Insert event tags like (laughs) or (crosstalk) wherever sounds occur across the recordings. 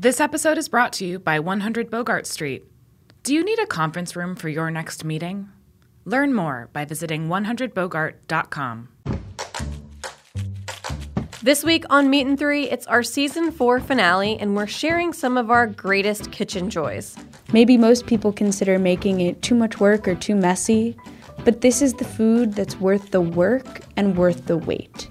This episode is brought to you by 100 Bogart Street. Do you need a conference room for your next meeting? Learn more by visiting 100bogart.com. This week on Meat and Three, it's our season four finale, and we're sharing some of our greatest kitchen joys. Maybe most people consider making it too much work or too messy, but this is the food that's worth the work and worth the wait.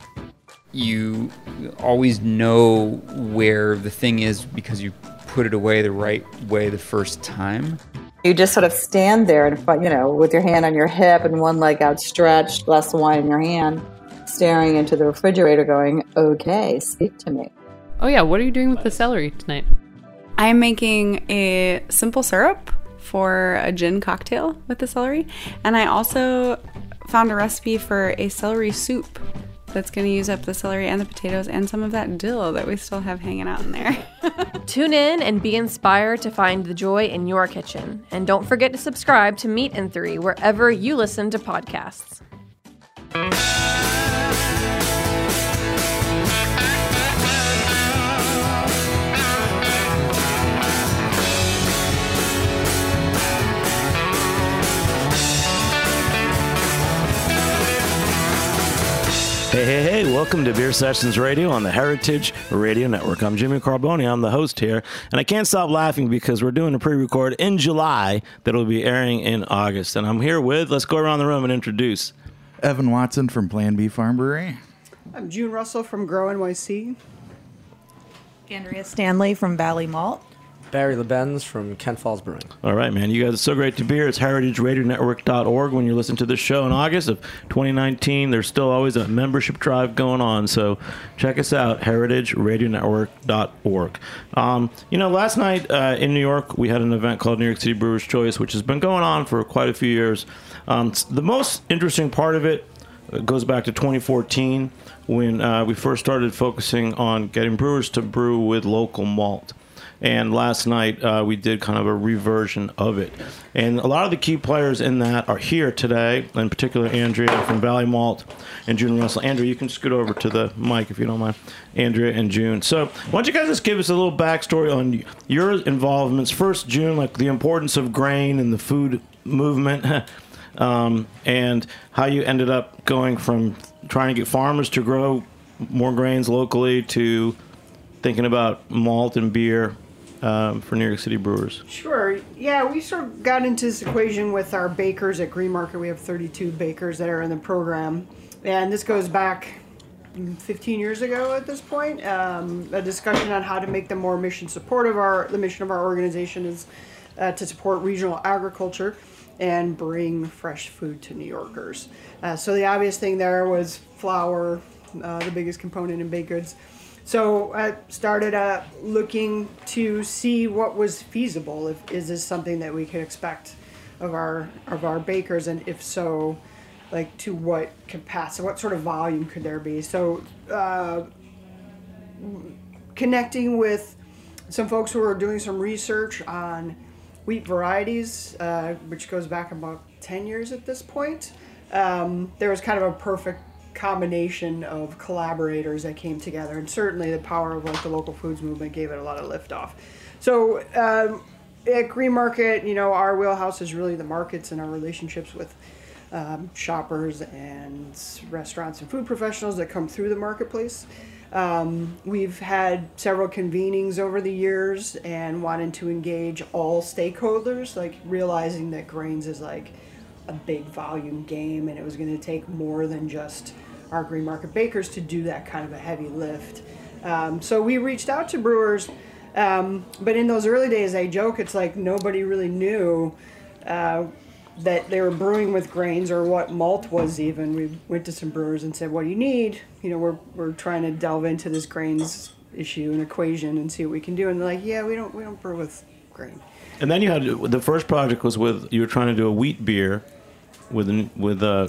You always know where the thing is because you put it away the right way the first time. You just sort of stand there and, you know, with your hand on your hip and one leg outstretched, glass of wine in your hand, staring into the refrigerator, going, "Okay, speak to me." Oh yeah, what are you doing with the celery tonight? I'm making a simple syrup for a gin cocktail with the celery, and I also found a recipe for a celery soup that's going to use up the celery and the potatoes and some of that dill that we still have hanging out in there. (laughs) Tune in and be inspired to find the joy in your kitchen. And don't forget to subscribe to Meat and Three wherever you listen to podcasts. Hey, hey, hey, welcome to Beer Sessions Radio on the Heritage Radio Network. I'm Jimmy Carbone. I'm the host here. And I can't stop laughing because we're doing a pre record in July that'll be airing in August. And I'm here with, let's go around the room and introduce. Evan Watson from Plan B Farm Brewery. I'm June Russell from Grow NYC. Andrea Stanley from Valley Malt. Barry Labendz from Kent Falls Brewing. All right, man. You guys are so great to be here. It's heritageradionetwork.org. When you listen to this show in August of 2019, there's still always a membership drive going on. So check us out, heritageradionetwork.org. Um, you know, last night uh, in New York, we had an event called New York City Brewers Choice, which has been going on for quite a few years. Um, the most interesting part of it goes back to 2014 when uh, we first started focusing on getting brewers to brew with local malt. And last night uh, we did kind of a reversion of it. And a lot of the key players in that are here today, in particular Andrea from Valley Malt and June Russell. Andrea, you can scoot over to the mic if you don't mind. Andrea and June. So why don't you guys just give us a little backstory on your involvements? First, June, like the importance of grain and the food movement. (laughs) um, and how you ended up going from trying to get farmers to grow more grains locally to thinking about malt and beer um, for New York City brewers. Sure. Yeah, we sort of got into this equation with our bakers at Green Market. We have 32 bakers that are in the program, and this goes back 15 years ago at this point. Um, a discussion on how to make them more mission supportive. Our the mission of our organization is uh, to support regional agriculture and bring fresh food to New Yorkers. Uh, so the obvious thing there was flour, uh, the biggest component in baked goods. So I started uh, looking to see what was feasible. If is this something that we could expect of our of our bakers, and if so, like to what capacity, what sort of volume could there be? So uh, connecting with some folks who are doing some research on wheat varieties, uh, which goes back about ten years at this point. Um, there was kind of a perfect combination of collaborators that came together, and certainly the power of like the local foods movement gave it a lot of liftoff. So um, at Green Market, you know, our wheelhouse is really the markets and our relationships with um, shoppers and restaurants and food professionals that come through the marketplace. Um, we've had several convenings over the years and wanted to engage all stakeholders, like realizing that grains is like a big volume game and it was going to take more than just our green market bakers to do that kind of a heavy lift. Um, so we reached out to brewers, um, but in those early days, I joke it's like nobody really knew uh, that they were brewing with grains or what malt was even. We went to some brewers and said, "What do you need?" You know, we're we're trying to delve into this grains issue and equation and see what we can do. And they're like, "Yeah, we don't we don't brew with grain." And then you had the first project was with you were trying to do a wheat beer with with uh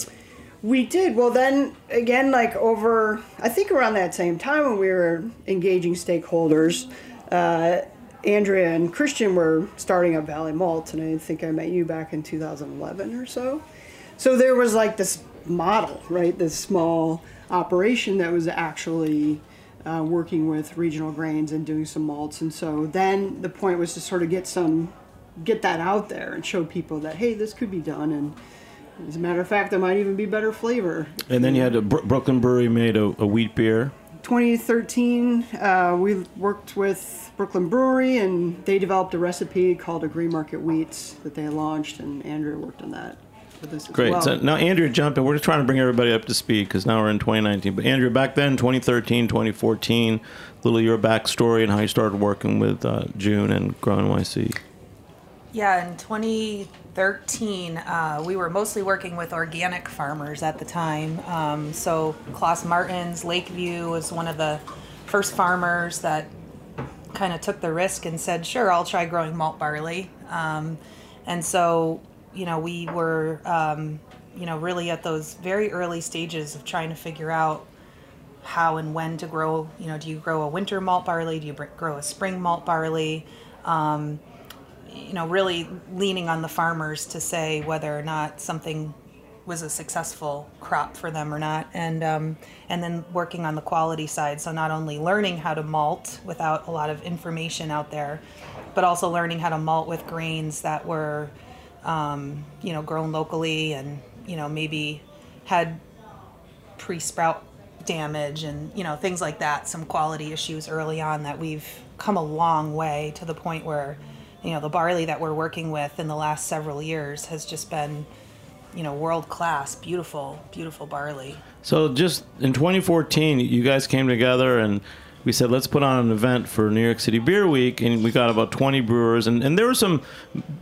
we did. Well, then again, like over, I think around that same time when we were engaging stakeholders, uh, Andrea and Christian were starting up Valley Malt, and I think I met you back in 2011 or so. So there was like this model, right? This small operation that was actually uh, working with regional grains and doing some malts. And so then the point was to sort of get some, get that out there and show people that hey, this could be done. And as a matter of fact, there might even be better flavor. And then you had a Bro- Brooklyn Brewery made a, a wheat beer. 2013, uh, we worked with Brooklyn Brewery and they developed a recipe called a Green Market Wheats that they launched, and Andrew worked on that Great. well. So now, Andrea, jump in. We're just trying to bring everybody up to speed because now we're in 2019. But Andrea, back then, 2013, 2014, a little your backstory and how you started working with uh, June and Grow NYC. Yeah, in 2013, uh, we were mostly working with organic farmers at the time. Um, so Klaas Martens, Lakeview was one of the first farmers that kind of took the risk and said, "Sure, I'll try growing malt barley." Um, and so, you know, we were, um, you know, really at those very early stages of trying to figure out how and when to grow. You know, do you grow a winter malt barley? Do you grow a spring malt barley? Um, you know, really leaning on the farmers to say whether or not something was a successful crop for them or not, and um, and then working on the quality side. So not only learning how to malt without a lot of information out there, but also learning how to malt with grains that were, um, you know, grown locally and you know maybe had pre-sprout damage and you know things like that some quality issues early on that we've come a long way to the point where you know the barley that we're working with in the last several years has just been you know world class beautiful beautiful barley So just in 2014, you guys came together and we said, let's put on an event for New York City Beer Week. And we got about 20 brewers. And, and there were some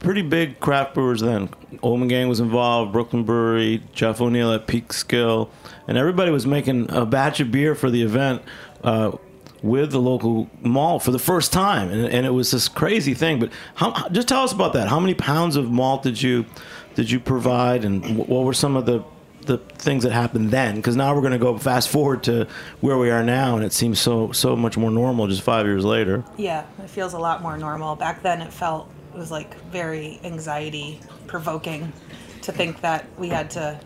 pretty big craft brewers then. Ommegang was involved, Brooklyn Brewery, Jeff O'Neill at Peekskill. And everybody was making a batch of beer for the event. Uh, with the local malt for the first time, and, and it was this crazy thing. But how, just tell us about that. How many pounds of malt did you did you provide, and what were some of the the things that happened then? Because now we're going to go fast forward to where we are now, and it seems so so much more normal just five years later. yeah it feels a lot more normal back then it felt it was like very anxiety provoking to think that we had to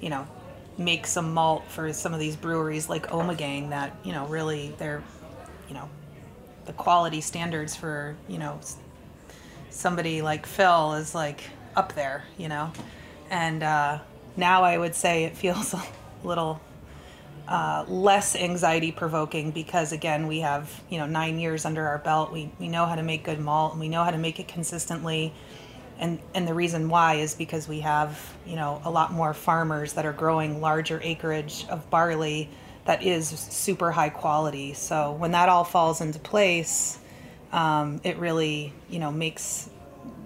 you know make some malt for some of these breweries like Ommegang that you know really they're you know the quality standards for you know somebody like Phil is like up there you know? And uh, now I would say it feels (laughs) a little uh, less anxiety provoking because again we have you know nine years under our belt. We, we know how to make good malt and we know how to make it consistently and and the reason why is because we have you know a lot more farmers that are growing larger acreage of barley that is super high quality so when that all falls into place um, it really you know makes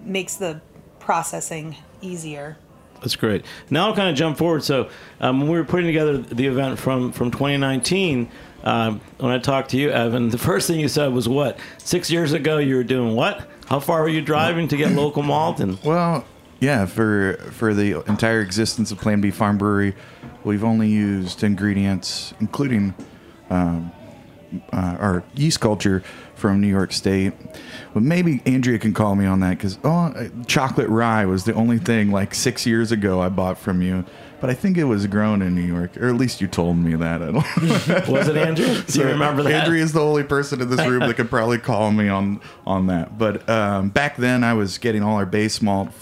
makes the processing easier That's great. Now I'll kind of jump forward. So um, when we were putting together the event from from 2019, um, when I talked to you, Evan, the (laughs) first thing you said was what? Six years ago, you were doing what? How far were you driving to get local malt? And Well, yeah, for for the entire existence of Plan B Farm Brewery, we've only used ingredients, including um, uh, our yeast culture from New York State. But maybe Andrea can call me on that because oh, chocolate rye was the only thing like six years ago I bought from you. But I think it was grown in New York, or at least you told me that. I don't. (laughs) Was it Andrew? Do you remember that? Andrea is the only person in this room that could probably call me on on that. But um, back then, I was getting all our base malt.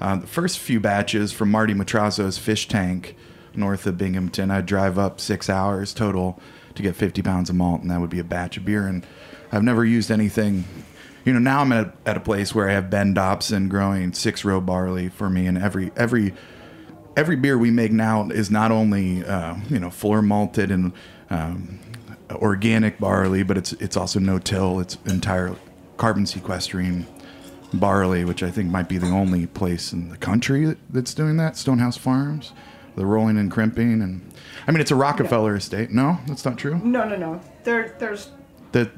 Uh, the first few batches from Marty Matrazo's fish tank north of Binghamton. I'd drive up six hours total to get 50 pounds of malt, and that would be a batch of beer. And I've never used anything. You know, now I'm at, at a place where I have Ben Dobson growing six row barley for me, and every every every beer we make now is not only uh, you know floor malted and um, organic barley, but it's it's also no till. It's entire carbon sequestering barley, which I think might be the only place in the country that's doing that. Stonehouse Farms, the rolling and crimping, and I mean it's a Rockefeller estate. No, that's not true. No, no, no. There, there's That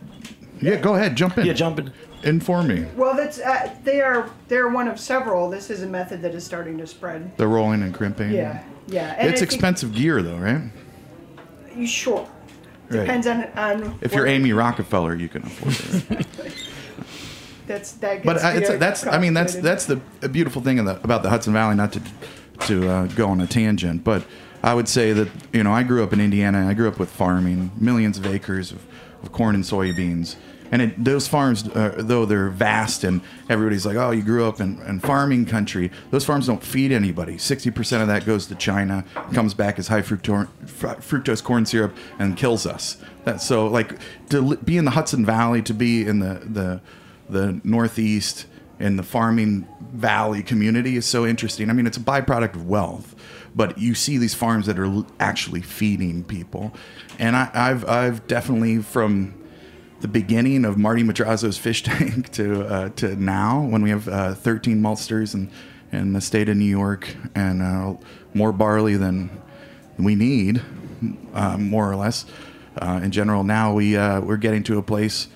yeah, go ahead, jump in. Yeah, jump in. Inform me. well, that's uh, they are they're one of several. This is a method that is starting to spread. The rolling and crimping. Yeah, yeah. And It's expensive gear though, right? You sure? Right. Depends on on. If you're Amy Rockefeller, you can afford it. (laughs) That's that. Gets but I, it's, that's I mean that's that's the beautiful thing in the, about the Hudson Valley. Not to to uh, go on a tangent, but I would say that you know I grew up in Indiana. I grew up with farming, millions of acres of, of corn and soybeans. And it, those farms, uh, though they're vast, and everybody's like, "Oh, you grew up in, in farming country." Those farms don't feed anybody. Sixty percent of that goes to China, comes back as high fructose, corn syrup, and kills us. That so like to be in the Hudson Valley, to be in the the the Northeast in the farming valley community is so interesting. I mean, it's a byproduct of wealth, but you see these farms that are actually feeding people, and I, I've I've definitely from the beginning of Marty Madrazo's fish (laughs) tank to uh, to now when we have uh, 13 maltsters in, in the state of New York and uh, more barley than we need, uh, more or less. Uh, in general, now we uh, we're getting to a place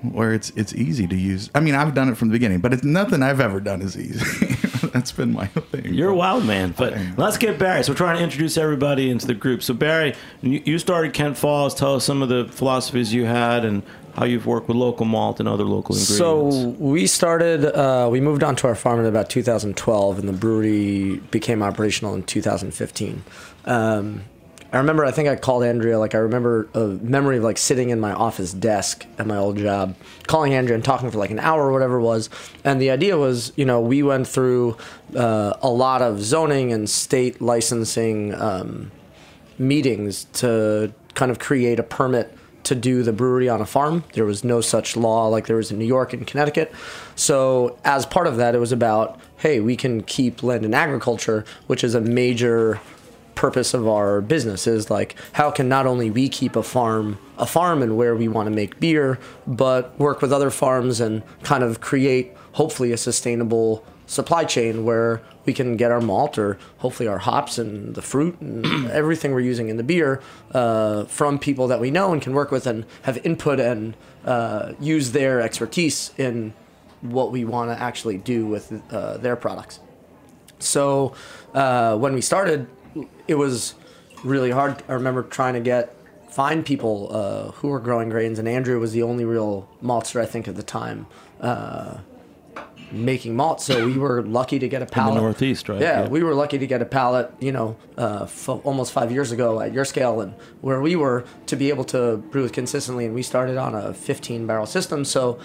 where it's it's easy to use. I mean, I've done it from the beginning, but it's nothing I've ever done is easy. (laughs) That's been my (laughs) thing. You're a wild man, but let's get Barry. So we're trying to introduce everybody into the group. So Barry, you you started Kent Falls. Tell us some of the philosophies you had and how you've worked with local malt and other local ingredients. So we started, uh, we moved onto our farm in about 2012, and the brewery became operational in 2015. Um, I remember, I think I called Andrea, like, I remember a memory of like sitting in my office desk at my old job, calling Andrea and talking for like an hour or whatever it was. And the idea was, you know, we went through uh, a lot of zoning and state licensing um, meetings to kind of create a permit to do the brewery on a farm. There was no such law like there was in New York and Connecticut. So, as part of that, it was about hey, we can keep land and agriculture, which is a major purpose of our business is like how can not only we keep a farm a farm and where we want to make beer but work with other farms and kind of create hopefully a sustainable supply chain where we can get our malt or hopefully our hops and the fruit and (clears throat) everything we're using in the beer uh, from people that we know and can work with and have input and uh, use their expertise in what we want to actually do with uh, their products. So uh, when we started, it was really hard. I remember trying to get find people uh, who were growing grains, and Andrew was the only real maltster I think at the time uh, making malt. So we were lucky to get a in the pallet. Northeast, right? Yeah, we were lucky to get a pallet, you know, uh, f- almost five years ago at your scale and where we were to be able to brew consistently. And we started on a 15 barrel system. So,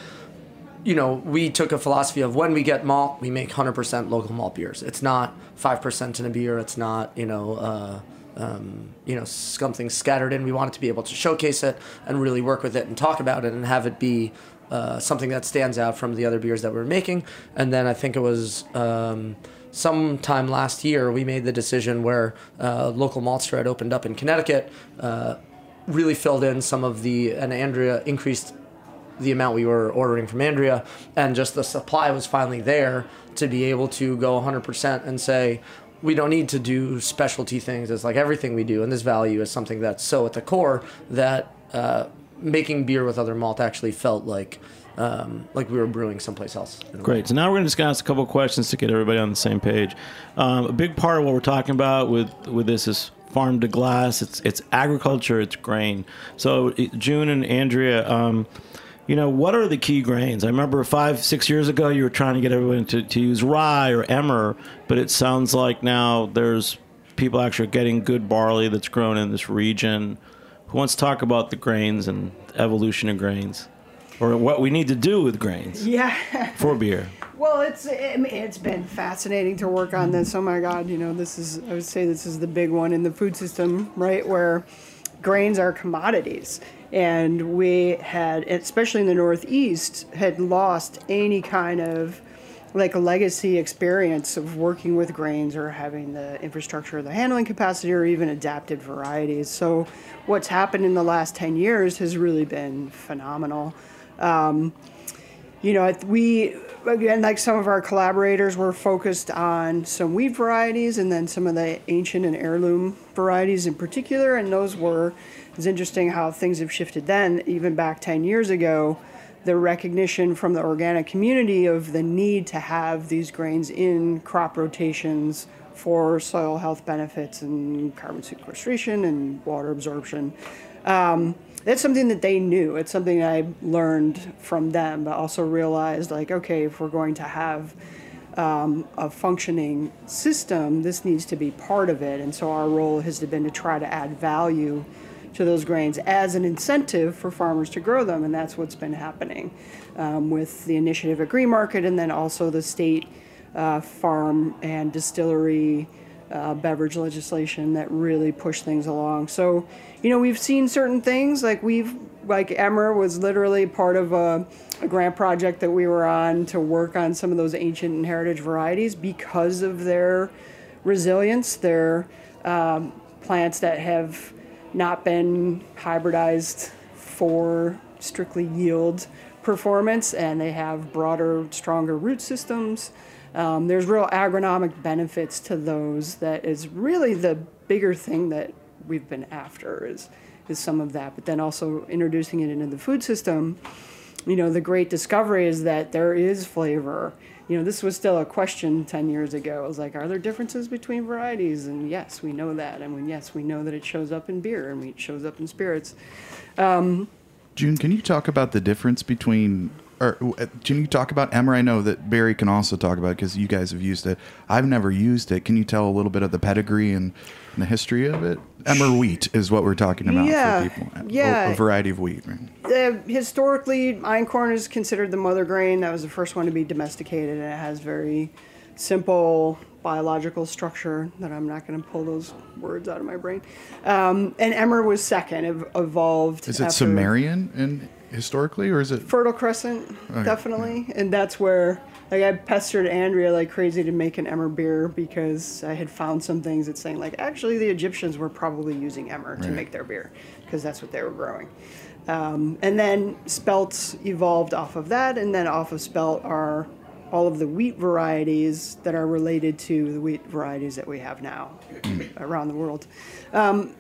you know, we took a philosophy of when we get malt, we make 100% local malt beers. It's not 5% in a beer. It's not, you know, uh, um, you know, something scattered in. We wanted to be able to showcase it and really work with it and talk about it and have it be uh, something that stands out from the other beers that we are making. And then I think it was um, sometime last year we made the decision where uh, local maltster had opened up in Connecticut, uh, really filled in some of the, and Andrea increased the amount we were ordering from Andrea, and just the supply was finally there to be able to go 100% and say, we don't need to do specialty things. It's like everything we do, and this value is something that's so at the core that uh, making beer with other malt actually felt like um, like we were brewing someplace else. Great. So now we're going to just ask a couple questions to get everybody on the same page. Um, a big part of what we're talking about with with this is farm to glass. It's it's agriculture. It's grain. So June and Andrea. Um, you know, what are the key grains? I remember five, six years ago, you were trying to get everyone to, to use rye or emmer, but it sounds like now there's people actually getting good barley that's grown in this region. Who wants to talk about the grains and evolution of grains? Or what we need to do with grains Yeah. (laughs) for beer? Well, it's I it's been fascinating to work on this. Oh my God, you know, this is I would say this is the big one in the food system, right? Where grains are commodities, and we had, especially in the Northeast, had lost any kind of like legacy experience of working with grains or having the infrastructure, the handling capacity, or even adapted varieties. So, what's happened in the last 10 years has really been phenomenal. Um, you know, we, again, like some of our collaborators were focused on some wheat varieties and then some of the ancient and heirloom varieties in particular. And those were, it's interesting how things have shifted then, even back 10 years ago the recognition from the organic community of the need to have these grains in crop rotations for soil health benefits and carbon sequestration and water absorption. Um, that's something that they knew. It's something I learned from them, but also realized like, okay, if we're going to have um, a functioning system, this needs to be part of it. And so our role has been to try to add value to those grains as an incentive for farmers to grow them, and that's what's been happening um, with the initiative at Green Market, and then also the state uh, farm and distillery uh, beverage legislation that really pushed things along. So, you know, we've seen certain things like we've like Emmer was literally part of a, a grant project that we were on to work on some of those ancient and heritage varieties because of their resilience. They're um, plants that have not been hybridized for strictly yield performance, and they have broader, stronger root systems. Um, there's real agronomic benefits to those. That is really the bigger thing that we've been after is is some of that. But then also introducing it into the food system. You know, the great discovery is that there is flavor. You know, this was still a question 10 years ago. It was like, are there differences between varieties? And yes, we know that. I mean, yes, we know that it shows up in beer and it shows up in spirits. Um, June, can you talk about the difference between, or uh, can you talk about Emmer? I know that Barry can also talk about because you guys have used it. I've never used it. Can you tell a little bit of the pedigree and, and the history of it? Emmer wheat is what we're talking about Yeah, for people. A- yeah. A, variety of wheat, right? uh, historically, einkorn is considered the mother grain. That was the first one to be domesticated, and it has very simple biological structure that I'm not going to pull those words out of my brain. Um, and emmer was second, ev- evolved. Is it Sumerian in historically, or is it? Fertile Crescent, Okay. definitely, and that's where like I pestered Andrea like crazy to make an emmer beer because I had found some things that saying like actually the Egyptians were probably using emmer to make their beer because that's what they were growing. Um, and then spelt evolved off of that, and then off of spelt are all of the wheat varieties that are related to the wheat varieties that we have now (clears throat) around the world. Um,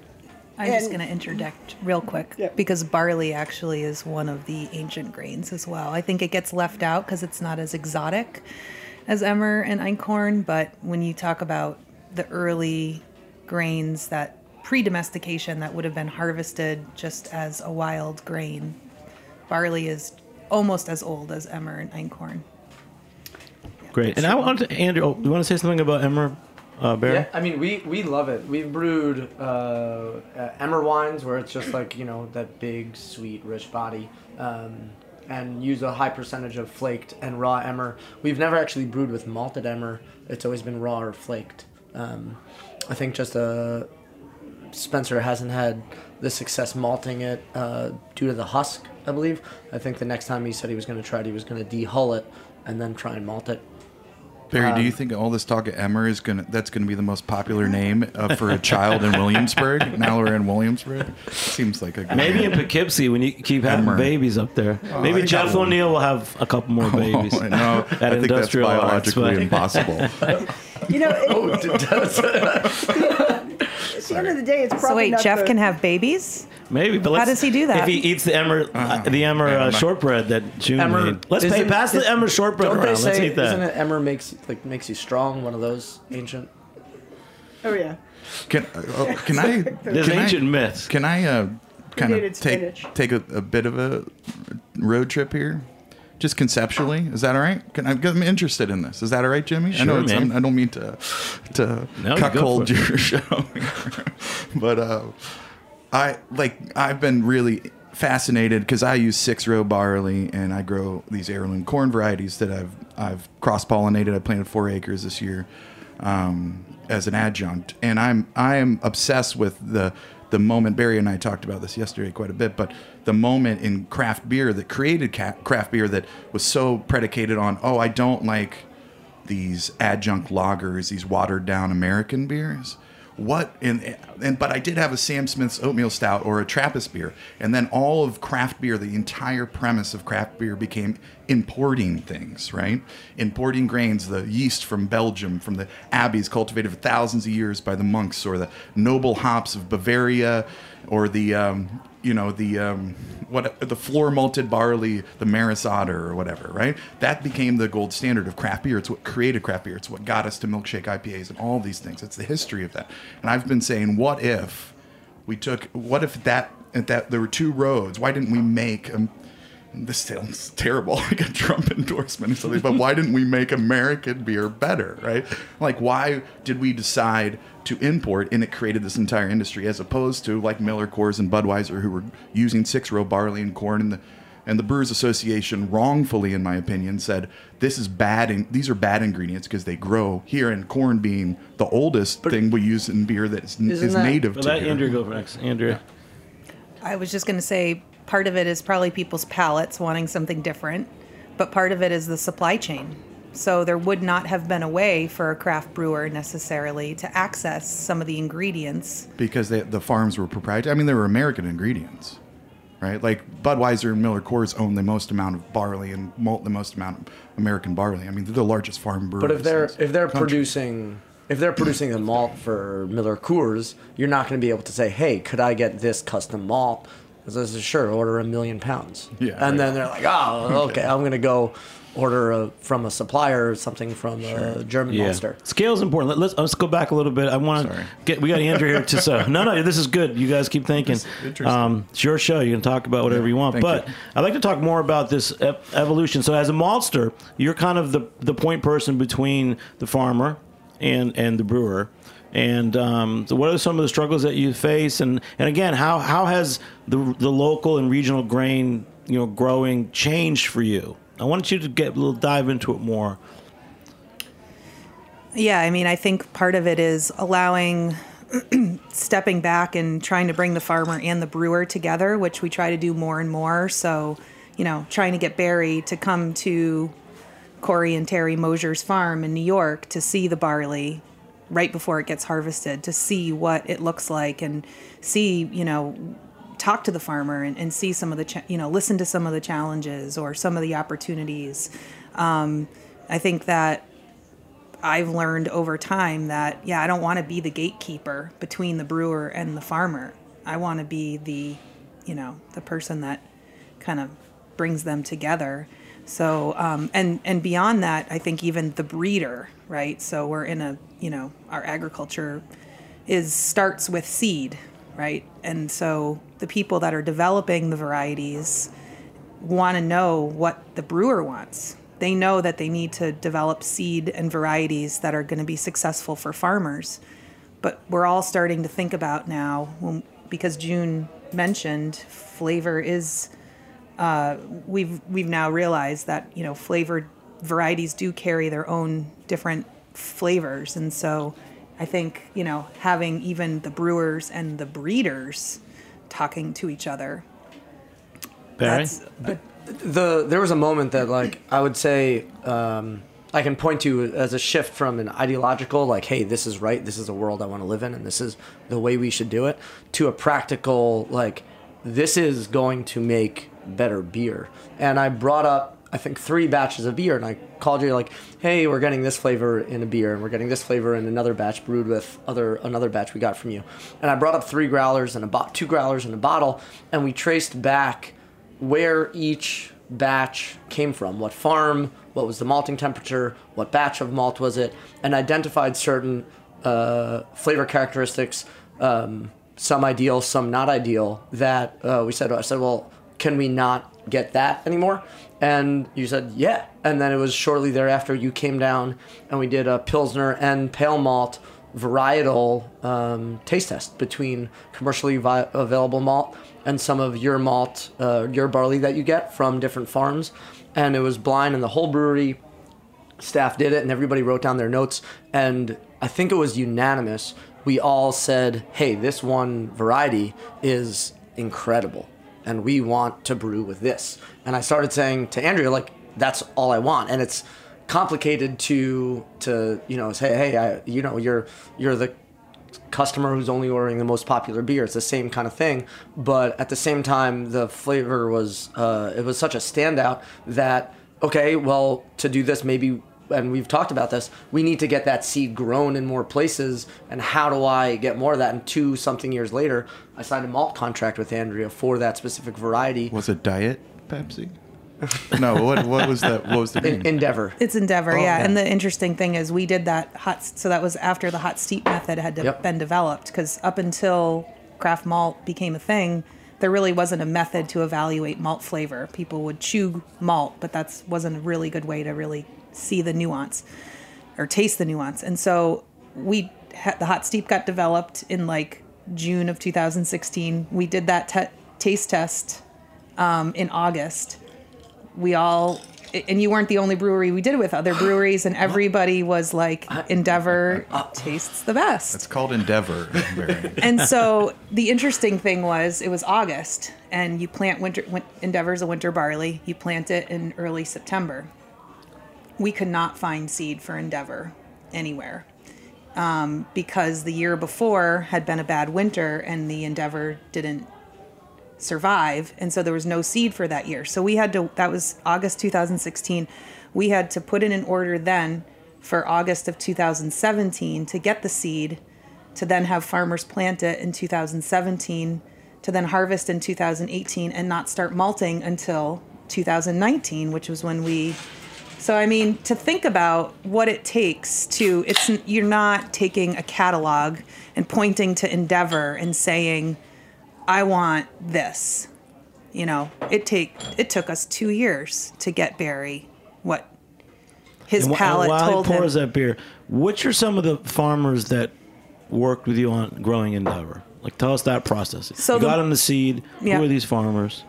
I'm just going to interject real quick because barley actually is one of the ancient grains as well. I think it gets left out because it's not as exotic as emmer and einkorn, but when you talk about the early grains that pre-domestication that would have been harvested just as a wild grain, barley is almost as old as emmer and einkorn. Great. And I want to, Andrew, oh, you want to say something about Emmer, uh, Barry? Yeah, I mean, we, we love it. We've brewed uh, uh, Emmer wines where it's just like, you know, that big, sweet, rich body. Um, and use a high percentage of flaked and raw emmer. We've never actually brewed with malted emmer. It's always been raw or flaked. Um, I think just uh, Spencer hasn't had the success malting it uh, due to the husk, I believe. I think the next time he said he was going to try it, he was going to dehull it and then try and malt it. Barry, do Um, you think all this talk of Emmer is gonna that's gonna be the most popular name uh, for a child in Williamsburg? now we're in Williamsburg. Seems like a good Maybe in Poughkeepsie when you keep having Emmer. babies up there. Oh, Maybe I Jeff. O'Neill will have a couple more (laughs) babies. Oh, no, at I think that's Industrial Arts, biologically but- impossible. (laughs) You know, (laughs) Oh, it, at the end of the day, it's probably So wait, not Jeff the- can have babies? Maybe, but How let's, does he do that? If he eats the Emmer, uh, the Emmer uh, shortbread that June Emmer, made, let's pay, pass the Emmer shortbread don't around. They let's say, eat that. Isn't it Emmer makes like makes you strong? One of those ancient. Oh yeah. Can uh, oh, can I? (laughs) There's can ancient I, myths. Can I uh, kind of take spinach. take a, a bit of a road trip here? Just conceptually, is that all right? Can I, I'm interested in this. Is that all right, Jimmy? I know Sure, it's, man. I'm, I don't mean to to No, cuckold your (laughs) show, but uh, I like I've been really fascinated because I use six row barley and I grow these heirloom corn varieties that I've I've cross pollinated. I planted four acres this year um, as an adjunct, and I'm I am obsessed with the the moment Barry and I talked about this yesterday quite a bit, but the moment in craft beer that created craft beer that was so predicated on oh I don't like these adjunct lagers, these watered down American beers. What and and but I did have a Sam Smith's oatmeal stout or a Trappist beer, and then all of craft beer, the entire premise of craft beer became importing things, right? Importing grains, the yeast from Belgium, from the abbeys cultivated for thousands of years by the monks, or the noble hops of Bavaria, or the um, you know the um, what the floor malted barley, the Maris Otter or whatever, right? That became the gold standard of craft beer. It's what created craft beer. It's what got us to milkshake IPAs and all these things. It's the history of that. And I've been saying, what if we took? What if that that there were two roads? Why didn't we make? This sounds terrible, (laughs) like a Trump endorsement or something, but why didn't we make American beer better, right? Like, why did we decide to import and it created this entire industry as opposed to like Miller Coors and Budweiser who were using six row barley and corn and the and the Brewers Association wrongfully, in my opinion, said this is bad. In, these are bad ingredients because they grow here, and corn being the oldest thing we use in beer that is, is that- native Well, to let here. Andrea go next. Andrea. I was just going to say part of it is probably people's palates wanting something different, but part of it is the supply chain. So there would not have been a way for a craft brewer necessarily to access some of the ingredients. because they, the farms were proprietary. I mean, they were American ingredients, right? Like Budweiser and Miller Coors own the most amount of barley and malt the most amount of American barley. I mean, they're the largest farm breweries. But if they're if they're country. producing if they're producing the malt for Miller Coors, you're not going to be able to say, "Hey, could I get this custom malt?" Because this is sure order a million pounds. Yeah, and right. then they're like, "Oh, (laughs) okay, I'm going to go order a, from a supplier something from a German Yeah. monster." Scale is important. Let, let's let's go back a little bit. I want to get. We got Andrew here to so. (laughs) No, no, this is good. You guys keep thinking. interesting. Um, it's your show. You can talk about whatever Yeah, you want. But you. I'd like to talk more about this ev- evolution. So, as a maltster, you're kind of the the point person between the farmer and and the brewer. And um, so, what are some of the struggles that you face? And and again, how how has the the local and regional grain you know growing changed for you? I want you to get a little dive into it more. Yeah, I mean, I think part of it is allowing (clears throat) stepping back and trying to bring the farmer and the brewer together, which we try to do more and more. So, you know, trying to get Barry to come to Corey and Terry Mosier's farm in New York to see the barley right before it gets harvested, to see what it looks like and see, you know, talk to the farmer and, and see some of the, you know, listen to some of the challenges or some of the opportunities. Um, I think that I've learned over time that yeah, I don't want to be the gatekeeper between the brewer and the farmer. I want to be the, you know, the person that kind of brings them together. So um, and and beyond that, I think even the breeder, right? So we're in a you know our agriculture is starts with seed, right? And so the people that are developing the varieties want to know what the brewer wants. They know that they need to develop seed and varieties that are going to be successful for farmers. But we're all starting to think about now, because June mentioned flavor is. Uh, we've we've now realized that you know flavored varieties do carry their own different flavors, and so I think you know having even the brewers and the breeders talking to each other. Barry? That's- the there was a moment that like I would say um, I can point to as a shift from an ideological like hey this is right this is the world I want to live in and this is the way we should do it to a practical like this is going to make better beer. And I brought up I think three batches of beer and I called you like hey we're getting this flavor in a beer and we're getting this flavor in another batch brewed with other another batch we got from you and I brought up three growlers and a bo- two growlers in a bottle and we traced back where each batch came from, what farm, what was the malting temperature, what batch of malt was it, and identified certain uh, flavor characteristics, um, some ideal, some not ideal. That uh, we said, I said, well, can we not get that anymore? And you said, yeah. And then it was shortly thereafter you came down and we did a pilsner and pale malt varietal um, taste test between commercially vi- available malt and some of your malt, uh, your barley that you get from different farms. And it was blind, and the whole brewery staff did it, and everybody wrote down their notes. And I think it was unanimous. We all said, hey, this one variety is incredible, and we want to brew with this. And I started saying to Andrea, like, that's all I want. And it's complicated to to you know say hey I, you know you're you're the customer who's only ordering the most popular beer. It's the same kind of thing, but at the same time, the flavor was uh, it was such a standout that okay, well, to do this, maybe, and we've talked about this, we need to get that seed grown in more places. And how do I get more of that? And two something years later, I signed a malt contract with Andrea for that specific variety. Was it Diet Pepsi? (laughs) no, what what was that? What was the name? Endeavor. It's Endeavor, Oh, yeah. yeah. And the interesting thing is, we did that hot. So that was after the hot steep method had de- Yep. been developed, because up until craft malt became a thing, there really wasn't a method to evaluate malt flavor. People would chew malt, but that wasn't a really good way to really see the nuance or taste the nuance. And so we the hot steep got developed in like June of 2016. We did that te- taste test um, in August. We all and you weren't the only brewery we did it with other (gasps) breweries and everybody was like endeavor tastes the best It's called Endeavor. (laughs) And so the interesting thing was it was August, and you plant winter win, Endeavor's a winter barley. You plant it in early September. We could not find seed for Endeavor anywhere um, because the year before had been a bad winter, and the Endeavor didn't survive, and so there was no seed for that year. So we had to. That was August 2016. We had to put in an order then for August of 2017 to get the seed to then have farmers plant it in 2017 to then harvest in 2018 and not start malting until 2019 which was when we so i mean to think about what it takes to it's you're not taking a catalog and pointing to endeavor and saying i want this you know it take it took us 2 years to get barry what his And palate while told he him pours that beer, which are some of the farmers that worked with you on growing Endeavor? Like, tell us that process. So you the- got him the seed. Yeah. Who are these farmers?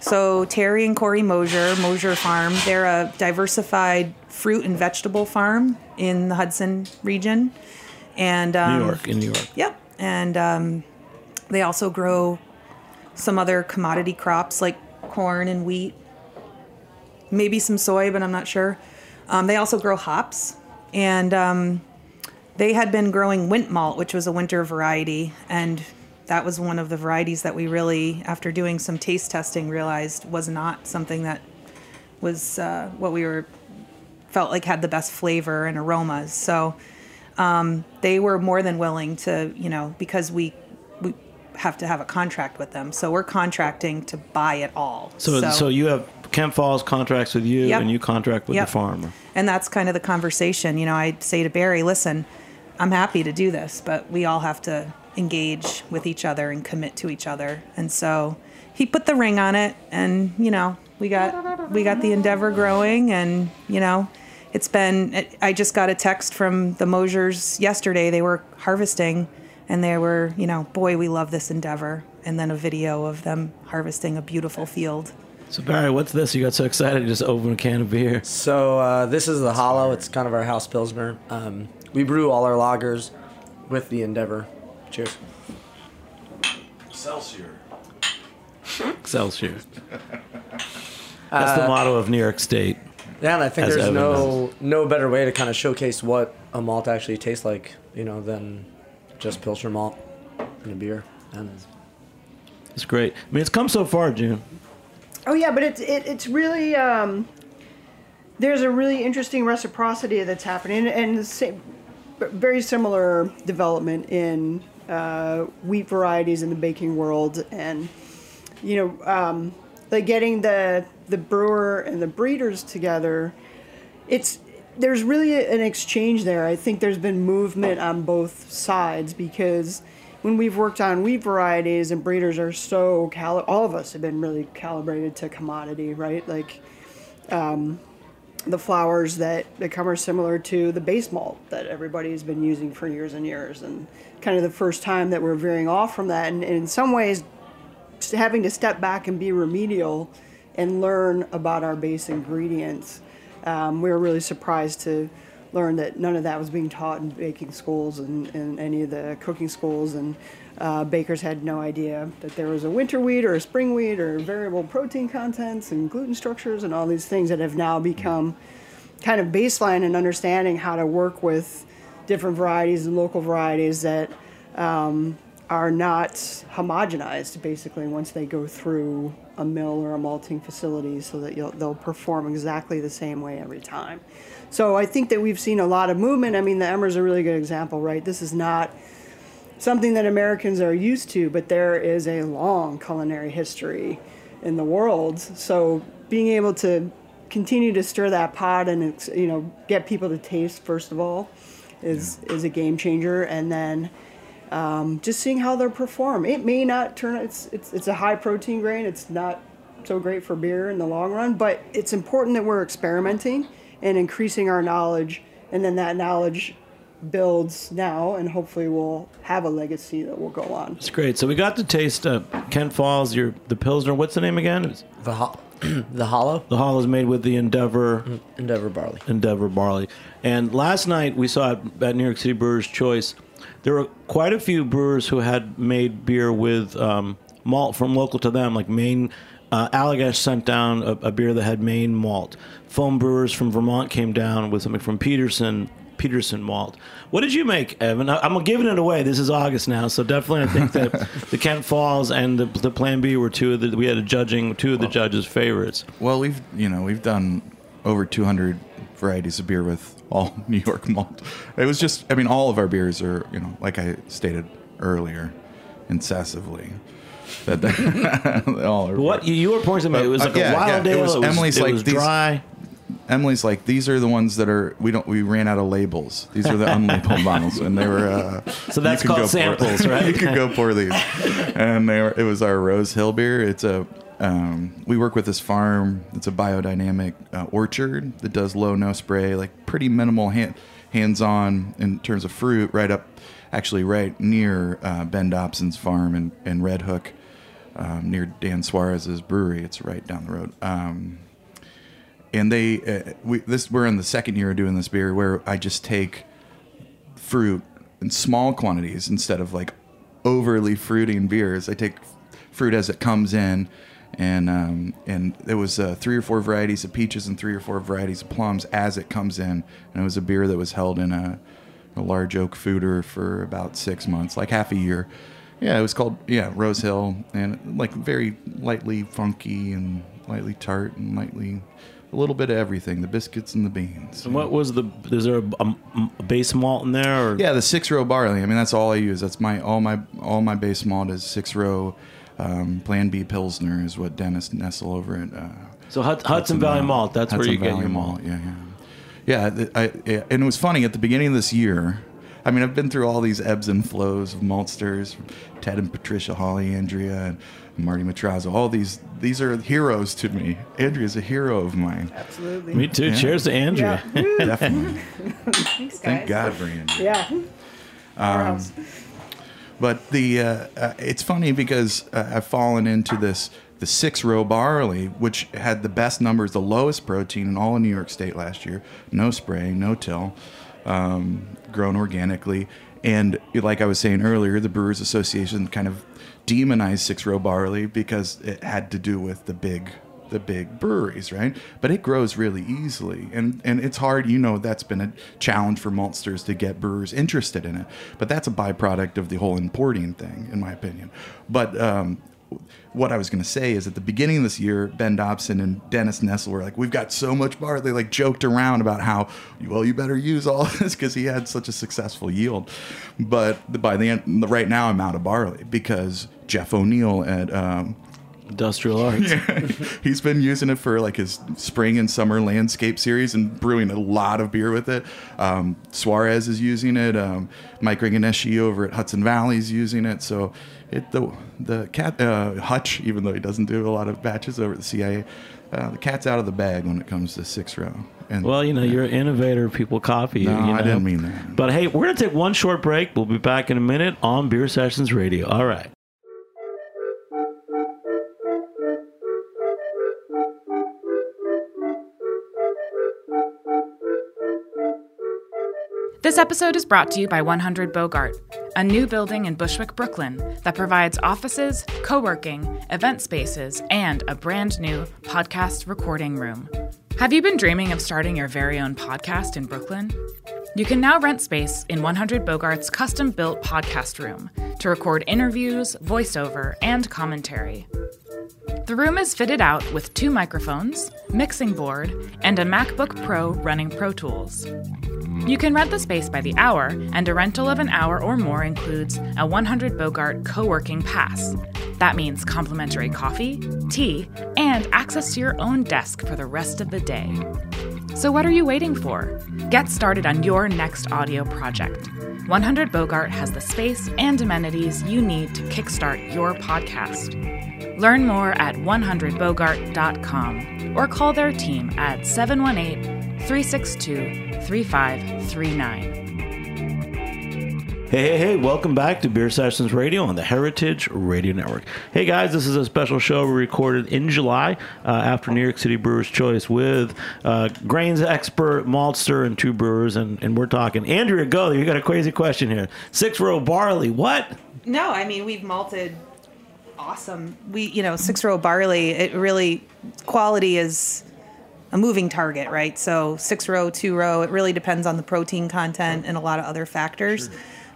So Terry and Corey Mosier, Mosier Farm, they're a diversified fruit and vegetable farm in the Hudson region, and um, New York, in New York. Yep, and um, they also grow some other commodity crops like corn and wheat, maybe some soy, but I'm not sure. Um, they also grow hops, and um, they had been growing Wintmalt, which was a winter variety, and that was one of the varieties that we really, after doing some taste testing, realized was not something that was uh, what we were felt like had the best flavor and aromas. So um, they were more than willing to, you know, because we we have to have a contract with them, so we're contracting to buy it all. So, so, you have Kent Falls contracts with you, Yep. and you contract with Yep. the farmer. And that's kind of the conversation. You know, I say to Barry, listen, I'm happy to do this, but we all have to engage with each other and commit to each other. And so he put the ring on it and, you know, we got we got the endeavor growing and, you know, it's been I just got a text from the Mosiers yesterday. They were harvesting and they were, you know, boy, we love this endeavor. And then a video of them harvesting a beautiful field. So Barry, what's this? You got so excited you just opened a can of beer. So uh, this is the Hollow. It's kind of our house pilsner. Um, we brew all our lagers with the Endeavor. Cheers. Excelsior. Excelsior. (laughs) That's the Uh, motto of New York State. Yeah, and I think As there's Evan no no better way to kind of showcase what a malt actually tastes like, you know, than just Pilsner malt in a beer. And It's great. I mean, it's come so far, June. Oh yeah, but it's it, it's really um, there's a really interesting reciprocity that's happening, and the same, very similar development in uh, wheat varieties in the baking world, and you know, um, like getting the the brewer and the breeders together. It's there's really an exchange there. I think there's been movement on both sides because when we've worked on wheat varieties and breeders are so cali- all of us have been really calibrated to commodity, right? Like um, the flowers that become are similar to the base malt that everybody's been using for years and years, and kind of the first time that we're veering off from that, and, and in some ways, having to step back and be remedial and learn about our base ingredients. Um, we were really surprised to learn that none of that was being taught in baking schools and, and any of the cooking schools, and uh, bakers had no idea that there was a winter wheat or a spring wheat or variable protein contents and gluten structures and all these things that have now become kind of baseline in understanding how to work with different varieties and local varieties that um, are not homogenized basically once they go through a mill or a malting facility so that they'll perform exactly the same way every time. So I think that we've seen a lot of movement. I mean, the Emmer's a really good example, right? This is not something that Americans are used to, but there is a long culinary history in the world. So being able to continue to stir that pot and you know get people to taste first of all is is a game changer, and then um, just seeing how they perform. It may not turn. It's it's it's a high protein grain. It's not so great for beer in the long run, but it's important that we're experimenting and increasing our knowledge, and then that knowledge builds now, and hopefully we'll have a legacy that will go on. It's great. So we got to taste uh, Kent Falls, your the Pilsner. What's the name again? It's the ho- (clears throat) the Hollow. The Hollow is made with the Endeavor Endeavor barley. Endeavor barley. And last night we saw at, at New York City Brewers Choice, there were quite a few brewers who had made beer with um, malt from local to them, like Maine. Uh, Allagash sent down a, a beer that had Maine malt. Foam Brewers from Vermont came down with something from Peterson Peterson malt. What did you make, Evan? I, I'm giving it away. This is August now, so definitely I think that (laughs) the Kent Falls and the, the Plan B were two of the we had a judging two of the judges' favorites. Well, we've you know we've done over 200 varieties of beer with all (laughs) New York malt. It was just I mean all of our beers are you know like I stated earlier, incessively. That they (laughs) all are. What you, you were pointing to me? It was Uh, like yeah, a wild yeah, ale. It was, Emily's it like was these, dry. Emily's like these are the ones that are we don't we ran out of labels. These are the (laughs) unlabeled bottles, and they were. Uh, So that's called samples, (laughs) right? you can go pour these, (laughs) and they were. It was our Rose Hill beer. It's a. Um, we work with this farm. It's a biodynamic uh, orchard that does low no spray, like pretty minimal hand, hands-on in terms of fruit. Right up, actually, right near uh, Ben Dobson's farm in, in Red Hook, um, near Dan Suarez's brewery. It's right down the road. Um, and they uh, we this we're in the second year of doing this beer where I just take fruit in small quantities instead of like overly fruiting beers. I take fruit as it comes in, and um, and there was uh, three or four varieties of peaches and three or four varieties of plums as it comes in, and it was a beer that was held in a, a large oak foeder for about six months, like half a year. Yeah, it was called yeah Rose Hill, and like very lightly funky and lightly tart and lightly a little bit of everything, the biscuits and the beans. And what was the? Is there a, a- a base malt in there? Or? Yeah, the six row barley. I mean, that's all I use. That's my all my all my base malt is six row. Um, Plan B Pilsner is what Dennis Nesel over at. Uh, So Hud- Hudson Valley Malt, that's where you get your malt. Yeah, yeah, yeah. th- I, yeah. And it was funny at the beginning of this year. I mean, I've been through all these ebbs and flows of maltsters, Ted and Patricia, Holly, Andrea, and Marty Matrazo. All these these are heroes to me. Andrea's a hero of mine. Absolutely. Me too. Cheers to Andrea. (laughs) Yeah. Definitely. Thanks, Thank. God for Andrea. Yeah. Um, but the uh, uh, it's funny because uh, I've fallen into this the six row barley, which had the best numbers, the lowest protein in all of New York State last year. No spraying, no till, um, grown organically, and like I was saying earlier, the Brewers Association kind of demonized six row barley because it had to do with the big the big breweries, right? But it grows really easily, and and it's hard. You know, that's been a challenge for maltsters to get brewers interested in it. But that's a byproduct of the whole importing thing, in my opinion. But um, what I was going to say is at the beginning of this year, Ben Dobson and Dennis Nesel were like, "We've got so much bar." They like joked around about how, well, you better use all (laughs) this because he had such a successful yield. But by the end, right now, I'm out of barley because Jeff O'Neill at um, Industrial (laughs) Arts. yeah, (laughs) he's been using it for like his spring and summer landscape series and brewing a lot of beer with it. Um, Suarez is using it. Um, Mike Renganeschi over at Hudson Valley is using it. So it the the cat uh, Hutch, even though he doesn't do a lot of batches over at the CIA, uh, the cat's out of the bag when it comes to six row. And Well, you know, you're an innovator. People copy you. No, you I didn't mean that. But hey, we're going to take one short break. We'll be back in a minute on Beer Sessions Radio. All right. This episode is brought to you by 100 Bogart, a new building in Bushwick, Brooklyn that provides offices, co working, event spaces, and a brand new podcast recording room. Have you been dreaming of starting your very own podcast in Brooklyn? You can now rent space in 100 Bogart's custom built podcast room to record interviews, voiceover, and commentary. The room is fitted out with two microphones, mixing board, and a MacBook Pro running Pro Tools. You can rent the space by the hour, and a rental of an hour or more includes a 100 Bogart co working pass. That means complimentary coffee, tea, and access to your own desk for the rest of the day. So, what are you waiting for? Get started on your next audio project. 100 Bogart has the space and amenities you need to kickstart your podcast. Learn more at 100bogart.com or call their team at 718 362 3539. Hey, hey, hey, welcome back to Beer Sessions Radio on the Heritage Radio Network. Hey, guys, this is a special show we recorded in July uh, after New York City Brewers Choice with uh, grains expert, maltster, and two brewers. And, and we're talking. Andrea, go. You got a crazy question here. Six row barley. What? No, I mean we've malted awesome. We you know six row barley. It really quality is a moving target, right? So six row, two row. It really depends on the protein content and a lot of other factors.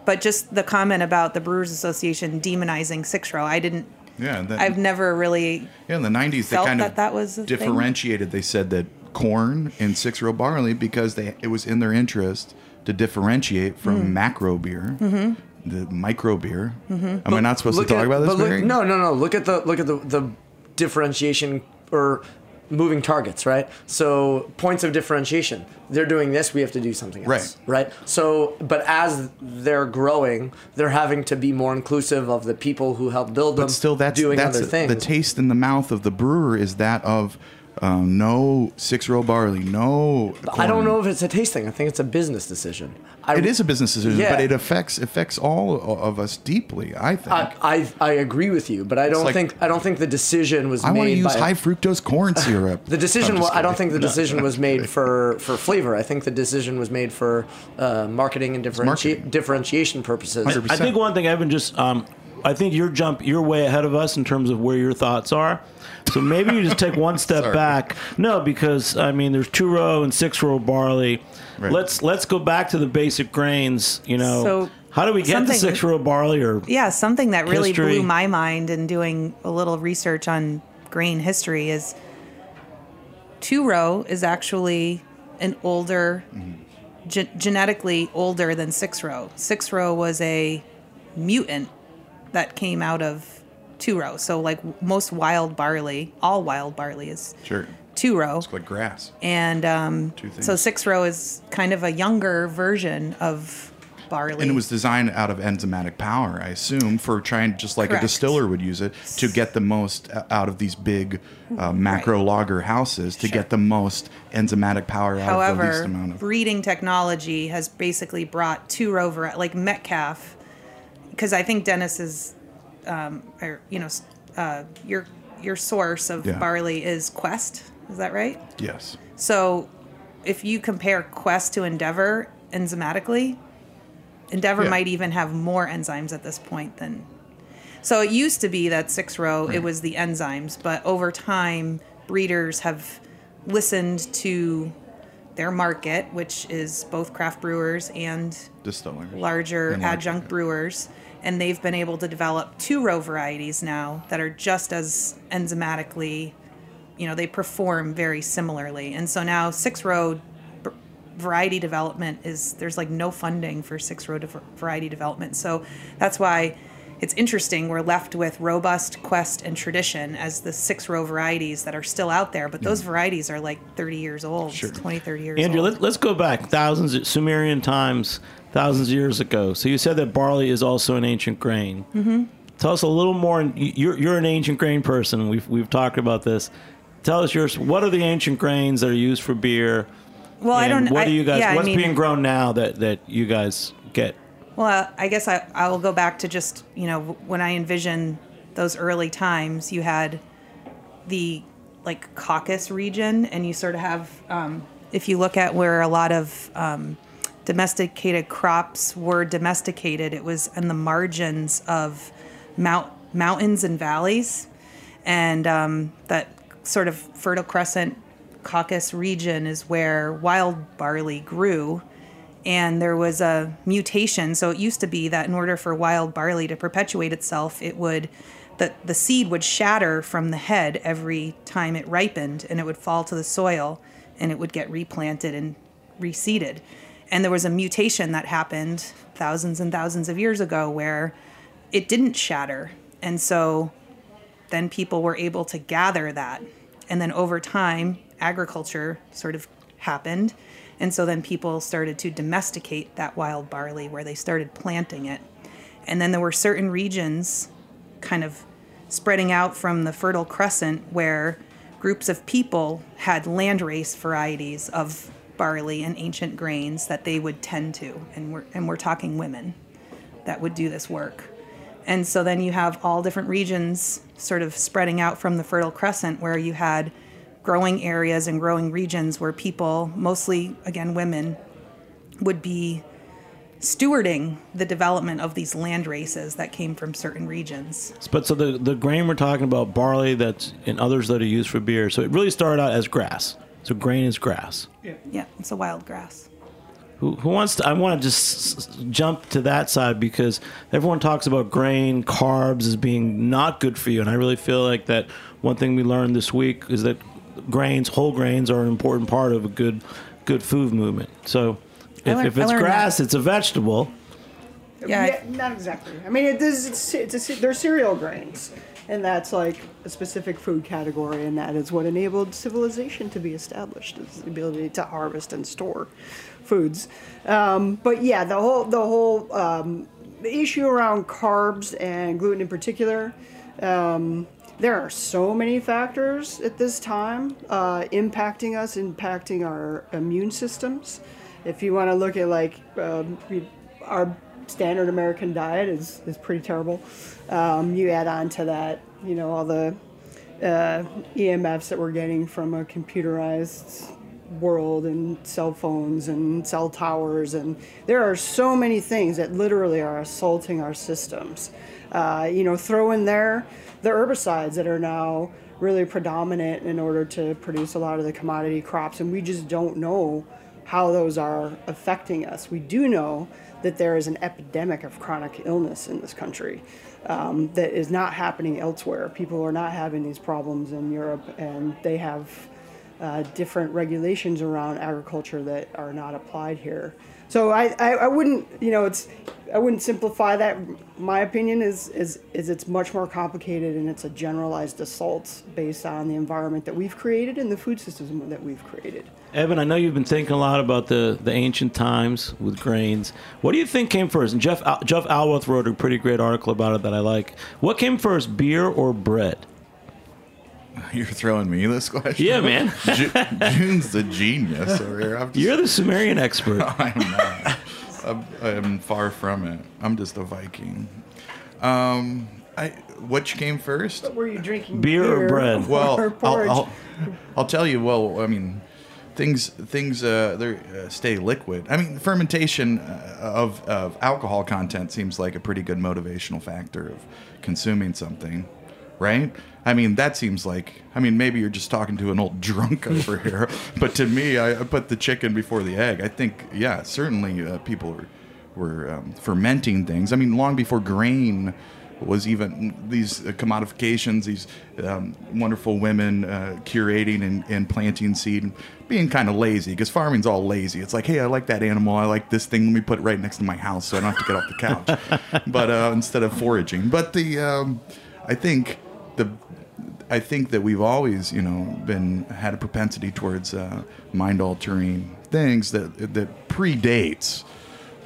But just the comment about the Brewers Association demonizing six row, I didn't. Yeah, that- I've never really. Yeah, in the 90s, they kind that of that was a thing. differentiated. They said that corn and six row barley because they it was in their interest to differentiate from Mm. macro beer, Mhm. The micro beer. Mhm. Am I not supposed to talk at- about this, but look- no, no, no. Look at the look at the the differentiation or moving targets, right? So points of differentiation. They're doing this, we have to do something else. Right. Right? So but as they're growing, they're having to be more inclusive of the people who help build them But still, that's doing that's other things. the taste in the mouth of the brewer is that of um, no six row barley, no. I don't know if it's a taste thing. I think it's a business decision. I, it is a business decision, Yeah. but it affects affects all of us deeply. I think. I, I I agree with you, but I don't like- think I don't think the decision was I made want to use by high fructose corn syrup. (laughs) The decision. I'm wa- just I don't think the (laughs) decision was made for for flavor. I think the decision was made for uh, marketing and differenti- differentiation purposes. I think one thing, Evan, just um, I think you're jump you're way ahead of us in terms of where your thoughts are. So maybe you just take one (laughs) step back. No, because I mean, there's two row and six row barley. Let's let's go back to the basic grains. You know, So, how do we get to something- six row barley or Yeah, something that really History. blew my mind in doing a little research on grain history is two row is actually an older, mm-hmm. ge- genetically older than six row. Six row was a mutant that came out of two row. So, like most wild barley, all wild barley is Sure. two row. It's like grass. And um, Two so six row is kind of a younger version of barley. And it was designed out of enzymatic power, I assume, for trying just like Correct. a distiller would use it to get the most out of these big uh, macro lager houses to get the most enzymatic power out of the least However, amount of. breeding technology has basically brought two row like Metcalfe, because I think Dennis is, um, or you know, uh, your your source of Yeah. barley is Quest. Is that right? Yes. So, if you compare Quest to Endeavor enzymatically, Endeavor Yeah. might even have more enzymes at this point than. So it used to be that six row it was the enzymes, but over time breeders have listened to their market, which is both craft brewers and Distillers. larger And larger, adjunct brewers, and they've been able to develop two row varieties now that are just as enzymatically, you know, they perform very similarly. And so now six row b- variety development is there's like no funding for six row diver- variety development. So that's why it's interesting. We're left with robust, quest, and tradition as the six row varieties that are still out there, but those mm. varieties are like 30 years old, 20, 30 years Andrew, old. let, let's go back thousands of Sumerian times, thousands of years ago. So you said that barley is also an ancient grain. Mhm. Tell us a little more. You're, you're an ancient grain person. We've, we've talked about this. Tell us yours. What are the ancient grains that are used for beer? Well, I don't- What I- do you guys? yeah, I what's mean- being grown now that that you guys get? Well, I guess I, I will go back to just, you know, when I envision those early times, you had the like Caucasus region, and you sort of have, um, if you look at where a lot of um, domesticated crops were domesticated, it was in the margins of mount, mountains and valleys. And um, that sort of Fertile Crescent Caucasus region is where wild barley grew and there was a mutation. So it used to be that in order for wild barley to perpetuate itself, it would the the seed would shatter from the head every time it ripened, and it would fall to the soil, and it would get replanted and reseeded. And there was a mutation that happened thousands and thousands of years ago where it didn't shatter, and so then people were able to gather that, and then over time, agriculture sort of happened. And so then people started to domesticate that wild barley where they started planting it. And then there were certain regions kind of spreading out from the Fertile Crescent where groups of people had landrace varieties of barley and ancient grains that they would tend to. And we're, and we're talking women that would do this work. And so then you have all different regions sort of spreading out from the Fertile Crescent where you had growing areas and growing regions where people, mostly again women, would be stewarding the development of these land races that came from certain regions. But so the the grain we're talking about, barley, that's and others that are used for beer. So it really started out as grass. So grain is grass. Yeah, it's a wild grass. Who, who wants to? I want to just s- s- jump to that side because everyone talks about grain, carbs as being not good for you, and I really feel like that. One thing we learned this week is that grains, whole grains, are an important part of a good, good food movement. So, if, learned- if it's learned grass, it's a vegetable. Yeah, not exactly. I mean, it is. It's, it's a, they're cereal grains, and that's like a specific food category, and that is what enabled civilization to be established: is the ability to harvest and store foods. Um, but yeah, the whole the whole um, issue around carbs and gluten in particular. Um, there are so many factors at this time uh, impacting us, impacting our immune systems. If you want to look at like um, our standard American diet is, is pretty terrible. Um, you add on to that, you know, all the uh, EMFs that we're getting from a computerized world and cell phones and cell towers and there are so many things that literally are assaulting our systems uh, you know throw in there the herbicides that are now really predominant in order to produce a lot of the commodity crops and we just don't know how those are affecting us we do know that there is an epidemic of chronic illness in this country um, that is not happening elsewhere people are not having these problems in europe and they have uh, different regulations around agriculture that are not applied here. So I, I, I wouldn't, you know, it's I wouldn't simplify that. My opinion is, is is it's much more complicated and it's a generalized assault based on the environment that we've created and the food system that we've created. Evan, I know you've been thinking a lot about the, the ancient times with grains. What do you think came first? And Jeff Jeff Alworth wrote a pretty great article about it that I like. What came first, beer or bread? (laughs) You're throwing me this question. Yeah, man. (laughs) Ju- June's the genius over here. I'm just, You're the Sumerian expert. (laughs) I'm not. I'm, I'm far from it. I'm just a Viking. Um, I which came first? But were you drinking Beer or bread? Well, or I'll. I'll, I'll tell you. Well, I mean, things things uh, they uh, stay liquid. I mean, fermentation uh, of of alcohol content seems like a pretty good motivational factor of consuming something, right? I mean, that seems like. I mean, maybe you're just talking to an old drunk (laughs) over here, but to me, I, I put the chicken before the egg. I think, yeah, certainly uh, people were were um, fermenting things. I mean, long before grain was even these uh, commodifications, these um, wonderful women uh, curating and, and planting seed, and being kind of lazy because farming's all lazy. It's like, hey, I like that animal, I like this thing. Let me put it right next to my house so I don't have to get off the couch. (laughs) but uh, instead of foraging, but the um, I think the I think that we've always, you know, been had a propensity towards uh, mind-altering things that that predates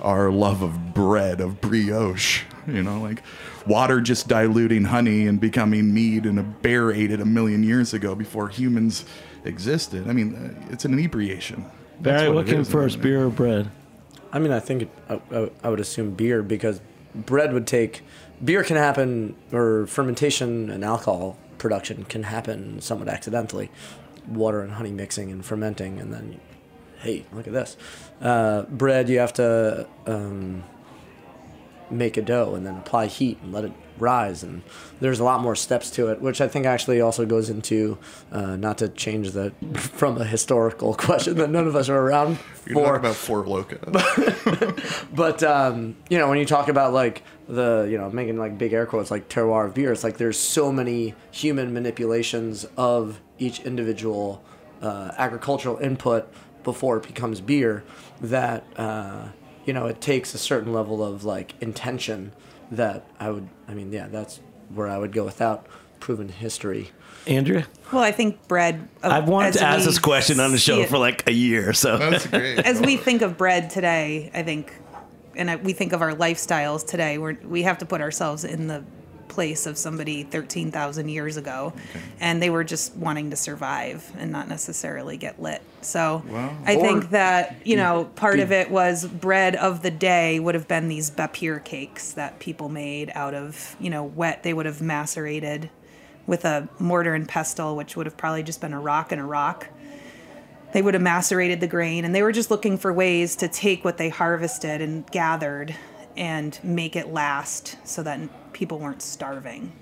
our love of bread, of brioche. You know, like water just diluting honey and becoming mead, and a bear ate it a million years ago before humans existed. I mean, uh, it's an inebriation. That's Barry, what, it came is. first, beer or bread? I mean, I think it, I, I, I would assume beer because bread would take beer can happen or fermentation and alcohol production can happen somewhat accidentally, water and honey mixing and fermenting, and then hey, look at this. Uh, bread, you have to um, make a dough and then apply heat and let it rise and there's a lot more steps to it which i think actually also goes into uh, not to change the (laughs) from a historical question that none of us are around You're for talking about Four Loca. (laughs) but um, you know when you talk about like the you know making like big air quotes like terroir of beer it's like there's so many human manipulations of each individual uh, agricultural input before it becomes beer that uh, you know it takes a certain level of like intention that i would i mean yeah that's where i would go without proven history. Andrea? Well, I think bread. of- I've wanted to ask this question on the show it- for like a year. So that's great. (laughs) as we think of bread today, I think, and I, we think of our lifestyles today, we're, we have to put ourselves in the place of somebody 13,000 years ago. And they were just wanting to survive and not necessarily get lit. So Wow. I Or- think that, you know, part of it was bread of the day would have been these bapir cakes that people made out of, you know, wet. They would have macerated with a mortar and pestle, which would have probably just been a rock and a rock they would have macerated the grain and they were just looking for ways to take what they harvested and gathered and make it last so that people weren't starving.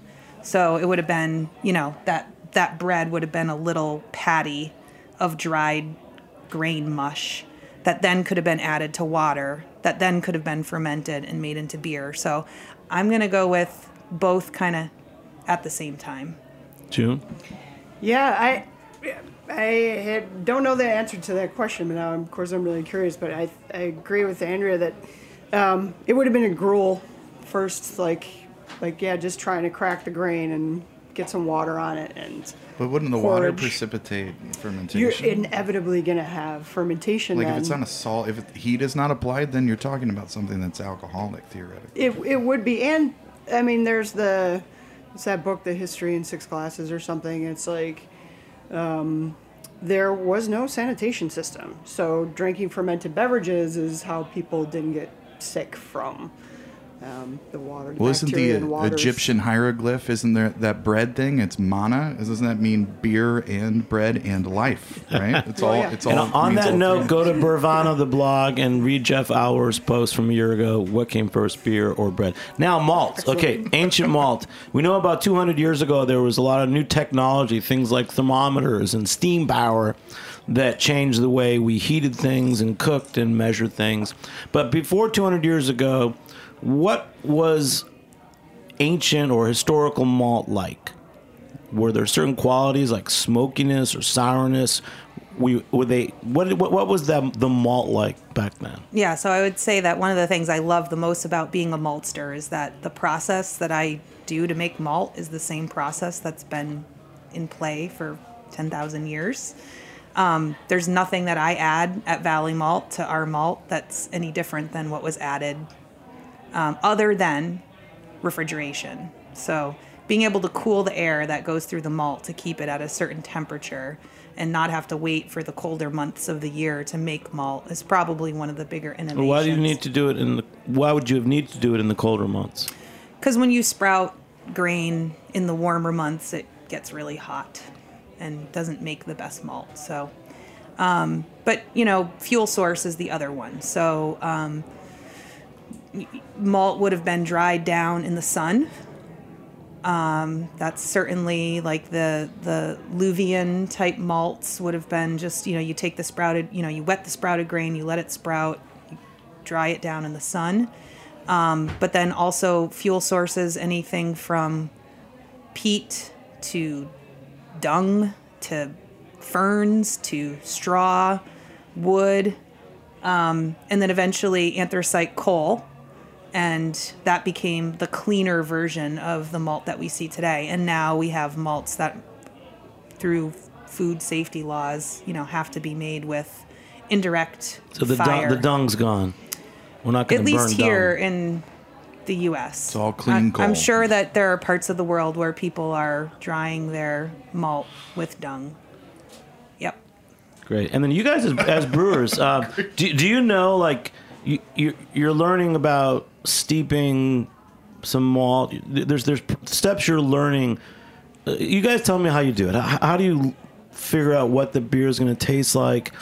So it would have been you know that that bread would have been a little patty of dried grain mush that then could have been added to water that then could have been fermented and made into beer. So i'm going to go with both kind of at the same time. June? Yeah, I I had, don't know the answer to that question, but now of course I'm really curious. But I I agree with Andrea that um, it would have been a gruel first, like like yeah, just trying to crack the grain and get some water on it, and But wouldn't the water precipitate fermentation? you're inevitably gonna have fermentation. like then. if it's on a salt, if it- heat is not applied, then you're talking about something that's alcoholic theoretically. It, it would be, and I mean, there's the it's that book, The History in Six Glasses or something. It's like um, there was no sanitation system, so drinking fermented beverages is how people didn't get sick from um, the water. Well, isn't the uh. Egyptian hieroglyph? Isn't there that bread thing? It's mana. Doesn't that mean beer and bread and life? Right? It's (laughs) all. It's all. On that all note, go to Beervana, the blog, and read Jeff Hour's post from a year ago. What came first, beer or bread? Now, malt. Okay, ancient malt. We know about 200 years ago there was a lot of new technology, things like thermometers and steam power, that changed the way we heated things and cooked and measured things. But before 200 years ago, what was ancient or historical malt like? Were there certain qualities like smokiness or sourness? We were they what what, what was that the malt like back then? Yeah, so I would say that one of the things I love the most about being a maltster is that the process that I do to make malt is the same process that's been in play for 10,000 years. Um, there's nothing that I add at Valley Malt to our malt that's any different than what was added, um, other than refrigeration. So being able to cool the air that goes through the malt to keep it at a certain temperature and not have to wait for the colder months of the year to make malt is probably one of the bigger innovations. Why do you need to do it in the why would you have need to do it in the colder months? Because when you sprout grain in the warmer months, it gets really hot and doesn't make the best malt. So, um, but you know, fuel source is the other one. So, um, malt would have been dried down in the sun. Um, that's certainly like the the Luvian type malts would have been just you know you take the sprouted you know you wet the sprouted grain you let it sprout you dry it down in the sun um, but then also fuel sources anything from peat to dung to ferns to straw wood um, and then eventually anthracite coal and that became the cleaner version of the malt that we see today and now we have malts that through food safety laws you know have to be made with indirect So the fire. dung, the dung's gone. We're not going at to burn At least here dung. in the U.S. It's all clean I'm, coal. I'm sure that there are parts of the world where people are drying their malt with dung. Yep. Great. And then you guys, as, as brewers, uh, (laughs) do, do you know, like, you, you, you're learning about steeping some malt. There's there's steps you're learning. Uh, You guys tell me how you do it. How, how do you figure out what the beer is going to taste like?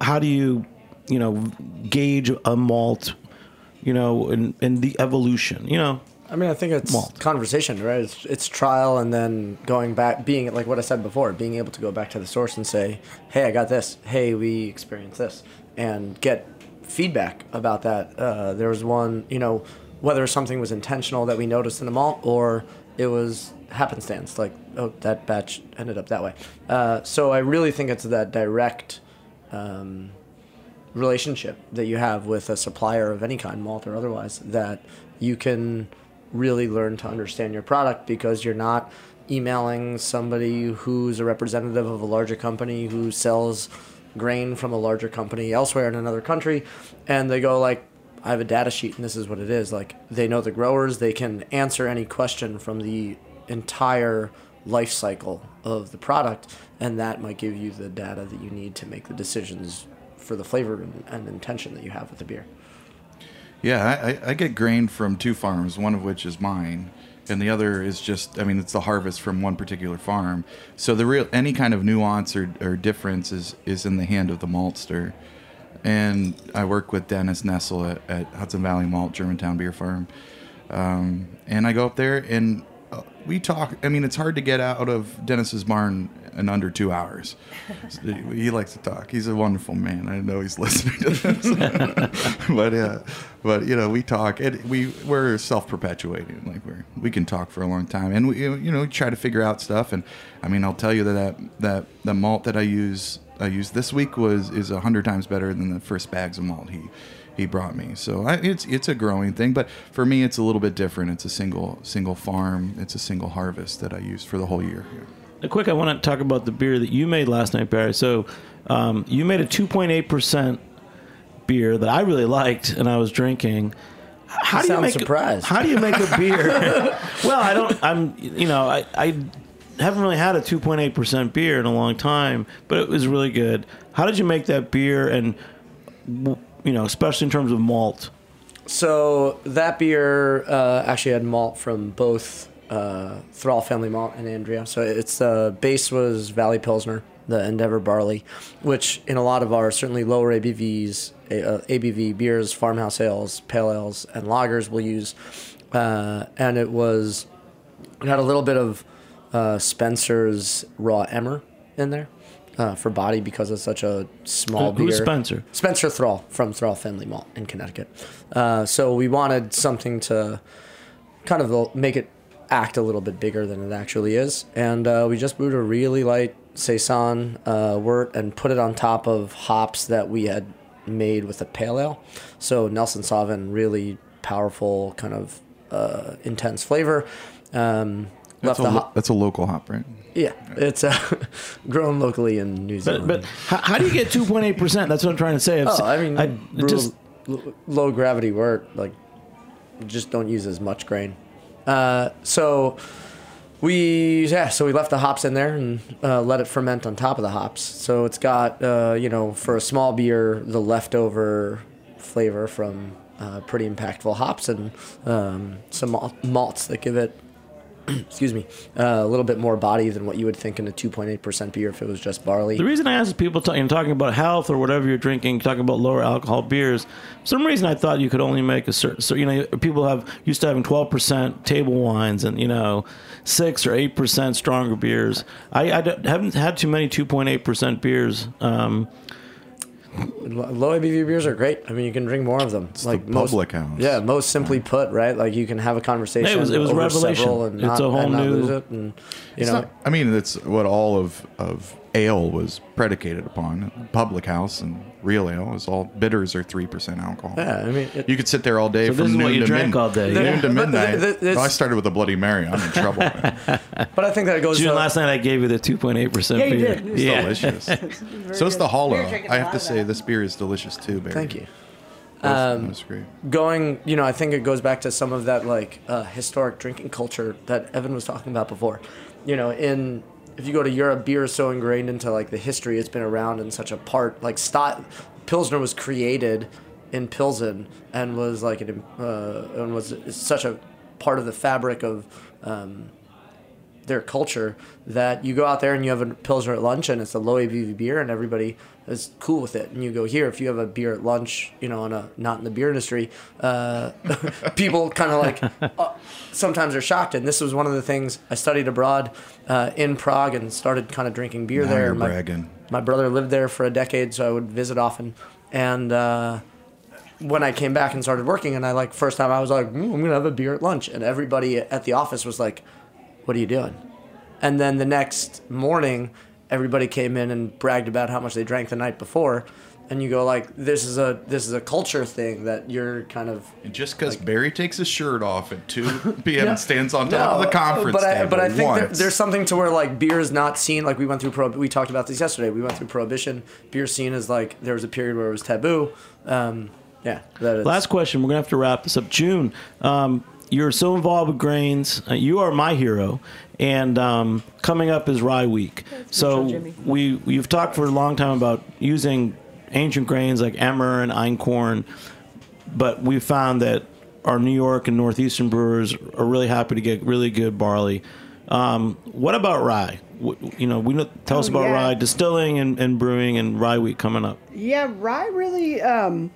How do you, you know, gauge a malt, you know, and, and the evolution, you know? I mean, I think it's Malt. conversation, right? It's, it's trial and then going back, being like what I said before, being able to go back to the source and say, "Hey, I got this. Hey, we experienced this," and get feedback about that. Uh, there was one, you know, whether something was intentional that we noticed in the malt or it was happenstance, like oh, that batch ended up that way. Uh, so I really think it's that direct. Um, relationship that you have with a supplier of any kind, malt or otherwise, that you can really learn to understand your product because you're not emailing somebody who's a representative of a larger company who sells grain from a larger company elsewhere in another country, and they go like, "I have a data sheet, and this is what it is." Like they know the growers, they can answer any question from the entire life cycle of the product, and that might give you the data that you need to make the decisions for the flavor and, and intention that you have with the beer. Yeah, I, I- I get grain from two farms, one of which is mine, and the other is just, I mean, it's the harvest from one particular farm. So the real, any kind of nuance or, or difference is, is in the hand of the maltster. And I work with Dennis Nesel at, at Hudson Valley Malt, Germantown Beer Farm. Um, and I go up there and uh, we talk. I mean, it's hard to get out of Dennis's barn in under two hours. he likes to talk. He's a wonderful man. I know he's listening to this, (laughs) but uh, but you know, we talk. We we're self perpetuating. Like we're we can talk for a long time, and we you know we try to figure out stuff. And I mean, I'll tell you that that that the malt that I use I used this week was is a hundred times better than the first bags of malt he he brought me. So I, it's it's a growing thing, but for me it's a little bit different. It's a single single farm. It's a single harvest that I use for the whole year. Quick, I want to talk about the beer that you made last night, Barry. So, um, you made a 2.8% beer that I really liked, and I was drinking. How You do you make surprised. How do you make a beer? (laughs) well, I don't. I'm. You know, I, I haven't really had a 2.8% beer in a long time, but it was really good. How did you make that beer? And you know, especially in terms of malt. So that beer uh, actually had malt from both uh, Thrall Family Malt and Andrea. So its uh, base was Valley Pilsner, the Endeavor barley, which in a lot of our certainly lower ABVs, uh, ABV beers, farmhouse ales, pale ales, and lagers will use. Uh, and it was it had a little bit of uh, Spencer's raw emmer in there. Uh, for body because it's such a small Who- who's beer. Spencer? Spencer Thrall from Thrall Family Malt in Connecticut. Uh, so we wanted something to kind of make it act a little bit bigger than it actually is, and uh, we just brewed a really light saison uh, wort and put it on top of hops that we had made with a pale ale. So Nelson Sauvin, really powerful, kind of uh, intense flavor. Um, That's left a, the lo- hop. that's a local hop, right? Yeah, it's uh, (laughs) grown locally in New Zealand. but how, how do you get 2.8%? That's what I'm trying to say. I've Oh, I mean, I brew just low gravity wort, like just don't use as much grain. Uh, so we yeah, so we left the hops in there and uh, let it ferment on top of the hops. So it's got uh, you know for a small beer the leftover flavor from uh, pretty impactful hops and um, some malts that give it. (clears throat) excuse me, uh, a little bit more body than what you would think in a 2.8% beer if it was just barley. The reason I asked people talking talking about health or whatever you're drinking, talking about lower alcohol beers, some reason I thought you could only make a certain. So you know, people have used to having 12 percent table wines and you know, six or eight percent stronger beers. I, I haven't had too many 2.8 percent beers. Um, Low ABV beers are great. I mean, you can drink more of them. like the most, public house. Yeah, most simply put, right? Like you can have a conversation. It was- it was over revelation. several And It's not, a whole and not new- lose it. And you It's know, not- I mean, that's what all of, of ale was predicated upon. Public house and real ale is all bitters are three percent alcohol. Yeah, I mean, it- you could sit there all day So from noon to drank mid- all day. Noon to (laughs) midnight. th- th- Well, I started with a Bloody Mary. I'm in trouble. (laughs) but I think that goes. June, to, last night I gave you the 2.8 percent Yeah, beer. did. It Yeah, delicious. (laughs) so it's the hollow. I have to say, this beer is delicious too. Barry. Thank you. Um, that great. going, you know, I think it goes back to some of that like uh, historic drinking culture that Evan was talking about before. You know, in if you go to Europe, beer is so ingrained into like the history. It's been around in such a part. Like Pilsner was created in Pilsen and was like an uh, and was such a part of the fabric of. Um, their culture that you go out there and you have a pilsner at lunch and it's a low ABV beer and everybody is cool with it. And you go here if you have a beer at lunch, you know, on a not in the beer industry, uh, (laughs) people kind of like uh, sometimes are shocked. And this was one of the things I studied abroad uh, in Prague and started kind of drinking beer Now there. you're my, my brother lived there for a decade, so I would visit often. And uh, when I came back and started working, and I like first time I was like, mm, I'm gonna have a beer at lunch, and everybody at the office was like, "What are you doing?" And then the next morning, everybody came in and bragged about how much they drank the night before, and you go like, this is a this is a culture thing that you're kind of. And just because Barry takes his shirt off at 2 (laughs) p.m. No, and stands on top of the conference but I, table but I think there, there's something to where like beer is not seen like we went through pro. We talked about this yesterday. We went through prohibition. Beer seen as like there was a period where it was taboo. Um, yeah. That is, Last question. We're gonna have to wrap this up. June, um, you're so involved with grains. Uh, you are my hero. And um, coming up is Rye Week. So Jimmy. we we've talked for a long time about using ancient grains like emmer and einkorn, but we found that our New York and northeastern brewers are really happy to get really good barley. Um, what about rye? What, you know, we know, tell us Oh, about yeah. rye distilling and, and brewing and Rye Week coming up. Yeah, rye really, um,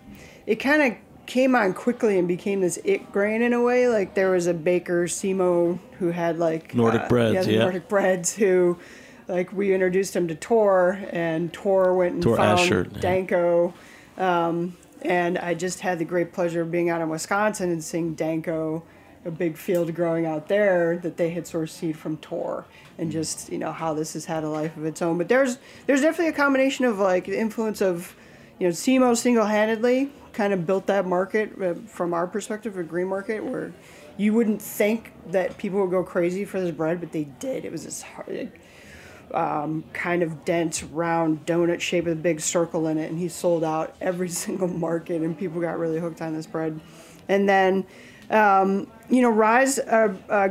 it kind of came on quickly and became this it grain in a way. Like there was a baker, Simo, who had like Nordic breads, yeah, yeah. Nordic breads. Who, like, we introduced him to Tor, and Tor went and Tor found Ashert, yeah. Danko. Um, and I just had the great pleasure of being out in Wisconsin and seeing Danko, a big field growing out there that they had sourced seed from Tor, and just you know how this has had a life of its own. But there's there's definitely a combination of like the influence of you know, Simo single-handedly kind of built that market uh, from our perspective, a green market where you wouldn't think that people would go crazy for this bread, but they did. It was this hard, um, kind of dense, round donut shape with a big circle in it, and he sold out every (laughs) single market, and people got really hooked on this bread. And then, um, you know, Rise, uh, uh,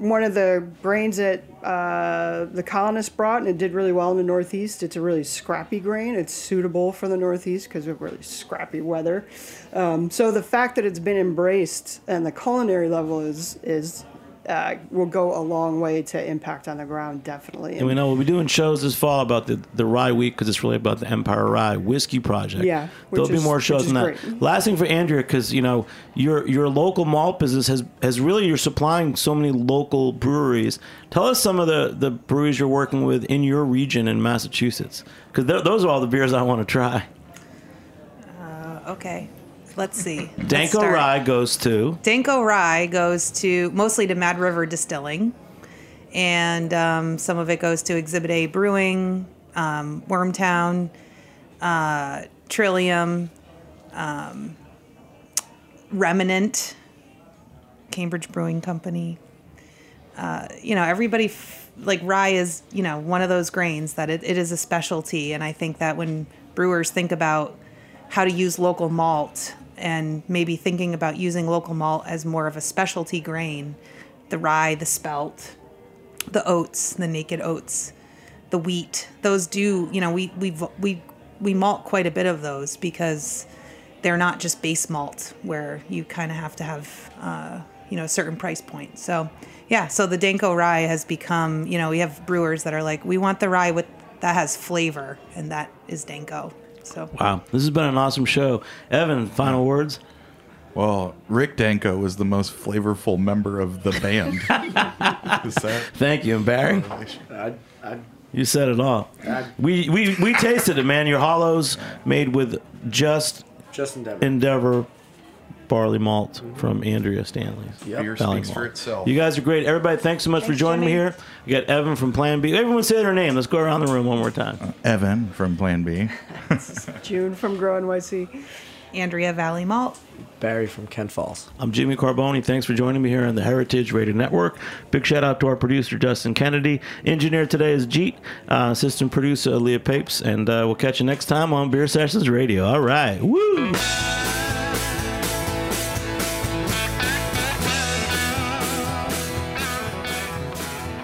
one of the grains that uh, the colonists brought, and it did really well in the Northeast. It's a really scrappy grain. It's suitable for the Northeast because of really scrappy weather. Um, so the fact that it's been embraced and the culinary level is is uh, will go a long way to impact on the ground, definitely. And we know we'll be doing shows this fall about the, the Rye Week because it's really about the Empire Rye Whiskey Project. Yeah, there'll be more shows is than that. great. Last thing for Andrea, because you know your your local malt business has has really you're supplying so many local breweries. Tell us some of the the breweries you're working with in your region in Massachusetts, because those are all the beers I want to try. Uh, okay, let's see. Let's Danko start. Rye goes to Danko Rye goes to mostly to Mad River Distilling, and um, some of it goes to Exhibit A Brewing, um, Wormtown, uh, Trillium, um, Remnant, Cambridge Brewing Company. Uh, you know, everybody f- like rye is you know one of those grains that it, it is a specialty, and I think that when brewers think about how to use local malt and maybe thinking about using local malt as more of a specialty grain, the rye, the spelt, the oats, the naked oats, the wheat, those do, you know, we we we we malt quite a bit of those because they're not just base malt where you kind of have to have uh, you know a certain price point. So yeah, so the Danko rye has become, you know, we have brewers that are like, we want the rye with that has flavor, and that is Danko. So wow, this has been an awesome show. Evan, final words. Well, Rick Danko was the most flavorful member of the band. (laughs) Is that Thank you, and Barry. I, I, You said it all. We we we tasted it, man. Your hollows made with just Just Endeavor. Endeavor barley malt from Andrea Stanley's. Yep. Beer Valley speaks for itself. You guys are great. Everybody, thanks so much for Thanks, joining me here. We got Evan from Plan B. Everyone say their name. Let's go around the room one more time. Evan from Plan B. (laughs) June from Grow NYC. Andrea Valley Malt. Barry from Kent Falls. I'm Jimmy Carbone. Thanks for joining me here on the Heritage Radio Network. Big shout out to our producer, Justin Kennedy. Engineer today is Jeet. Uh, assistant producer, Leah Papes. And uh, we'll catch you next time on Beer Sessions Radio. All right. Woo!